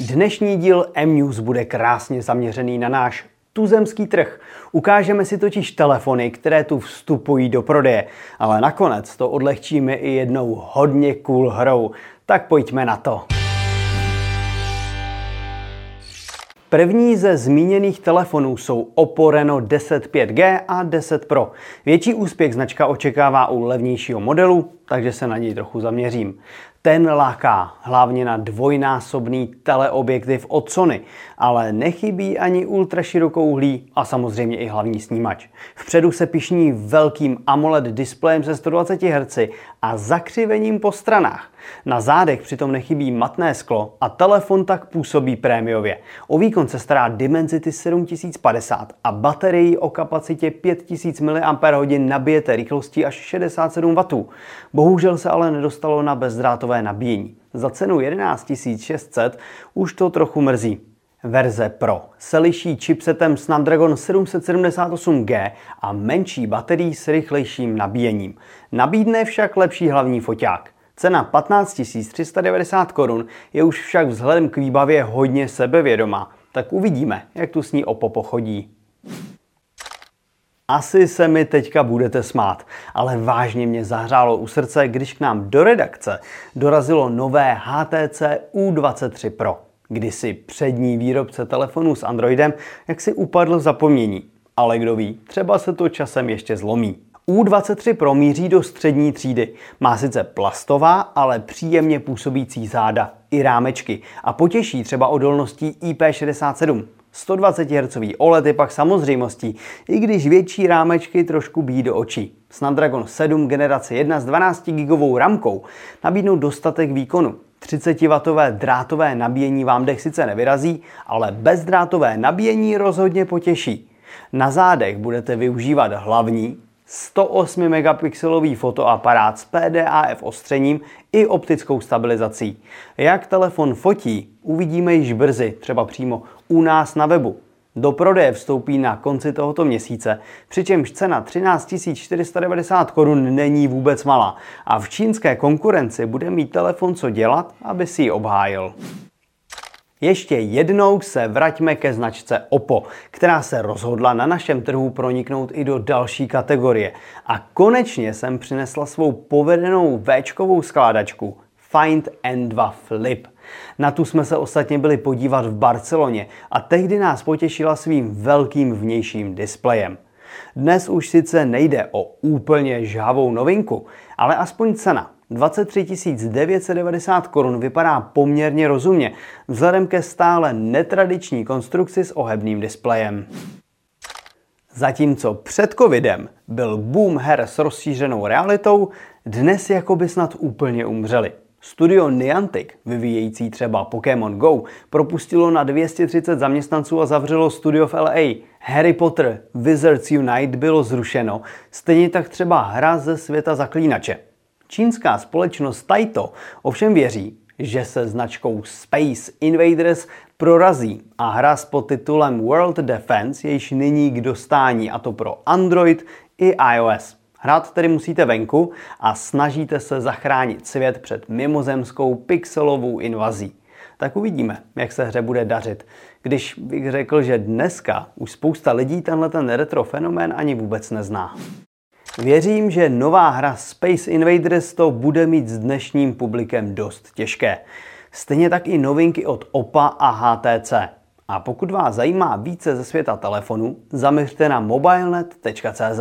Dnešní díl M-News bude krásně zaměřený na náš tuzemský trh. Ukážeme si totiž telefony, které tu vstupují do prodeje, ale nakonec to odlehčíme i jednou hodně cool hrou. Tak pojďme na to. První ze zmíněných telefonů jsou Oppo Reno 10 5G a 10 Pro. Větší úspěch značka očekává u levnějšího modelu, takže se na něj trochu zaměřím. Ten láká hlavně na dvojnásobný teleobjektiv od Sony, ale nechybí ani ultraširokouhlý a samozřejmě i hlavní snímač. Vpředu se pišní velkým AMOLED displejem se 120 Hz a zakřivením po stranách. Na zádech přitom nechybí matné sklo a telefon tak působí prémiově. O výkon se stará Dimensity 7050 a baterii o kapacitě 5000 mAh nabijete rychlostí až 67 W. Bohužel se ale nedostalo na bezdrátové nabíjení. Za cenu 11 600 už to trochu mrzí. Verze Pro se liší chipsetem Snapdragon 778G a menší baterií s rychlejším nabíjením. Nabídne však lepší hlavní foťák. Cena 15 390 korun je už však vzhledem k výbavě hodně sebevědomá. Tak uvidíme, jak tu s ní Oppo pochodí. Asi se mi teďka budete smát, ale vážně mě zahřálo u srdce, když k nám do redakce dorazilo nové HTC U23 Pro. Kdysi přední výrobce telefonů s Androidem, jak si upadl zapomnění. Ale kdo ví, třeba se to časem ještě zlomí. U23 Pro míří do střední třídy. Má sice plastová, ale příjemně působící záda i rámečky a potěší třeba odolností IP67. 120 Hz OLED je pak samozřejmostí, i když větší rámečky trošku bíjí do očí. Snapdragon 7 generace 1 s 12 GB ramkou nabídnou dostatek výkonu. 30W drátové nabíjení vám dech sice nevyrazí, ale bezdrátové nabíjení rozhodně potěší. Na zádech budete využívat hlavní 108 megapixelový fotoaparát s PDAF ostřením i optickou stabilizací. Jak telefon fotí, uvidíme již brzy, třeba přímo u nás na webu. Do prodeje vstoupí na konci tohoto měsíce, přičemž cena 13 490 korun není vůbec malá a v čínské konkurenci bude mít telefon co dělat, aby si ji obhájil. Ještě jednou se vraťme ke značce Oppo, která se rozhodla na našem trhu proniknout i do další kategorie. A konečně jsem přinesla svou povedenou Včkovou skládačku Find N2 Flip. Na tu jsme se ostatně byli podívat v Barceloně a tehdy nás potěšila svým velkým vnějším displejem. Dnes už sice nejde o úplně žhavou novinku, ale aspoň cena 23 990 korun vypadá poměrně rozumně, vzhledem ke stále netradiční konstrukci s ohebným displejem. Zatímco před covidem byl boom her s rozšířenou realitou, dnes jako by snad úplně umřeli. Studio Niantic, vyvíjející třeba Pokémon Go, propustilo na 230 zaměstnanců a zavřelo studio v LA. Harry Potter Wizards Unite bylo zrušeno, stejně tak třeba hra ze světa zaklínače. Čínská společnost Taito ovšem věří, že se značkou Space Invaders prorazí a hra s podtitulem World Defense je již nyní k dostání a to pro Android i iOS. Hrát tedy musíte venku a snažíte se zachránit svět před mimozemskou pixelovou invazí. Tak uvidíme, jak se hře bude dařit. Když bych řekl, že dneska už spousta lidí tenhle ten retro fenomén ani vůbec nezná. Věřím, že nová hra Space Invaders to bude mít s dnešním publikem dost těžké. Stejně tak i novinky od OPA a HTC. A pokud vás zajímá více ze světa telefonu, zaměřte na mobilenet.cz.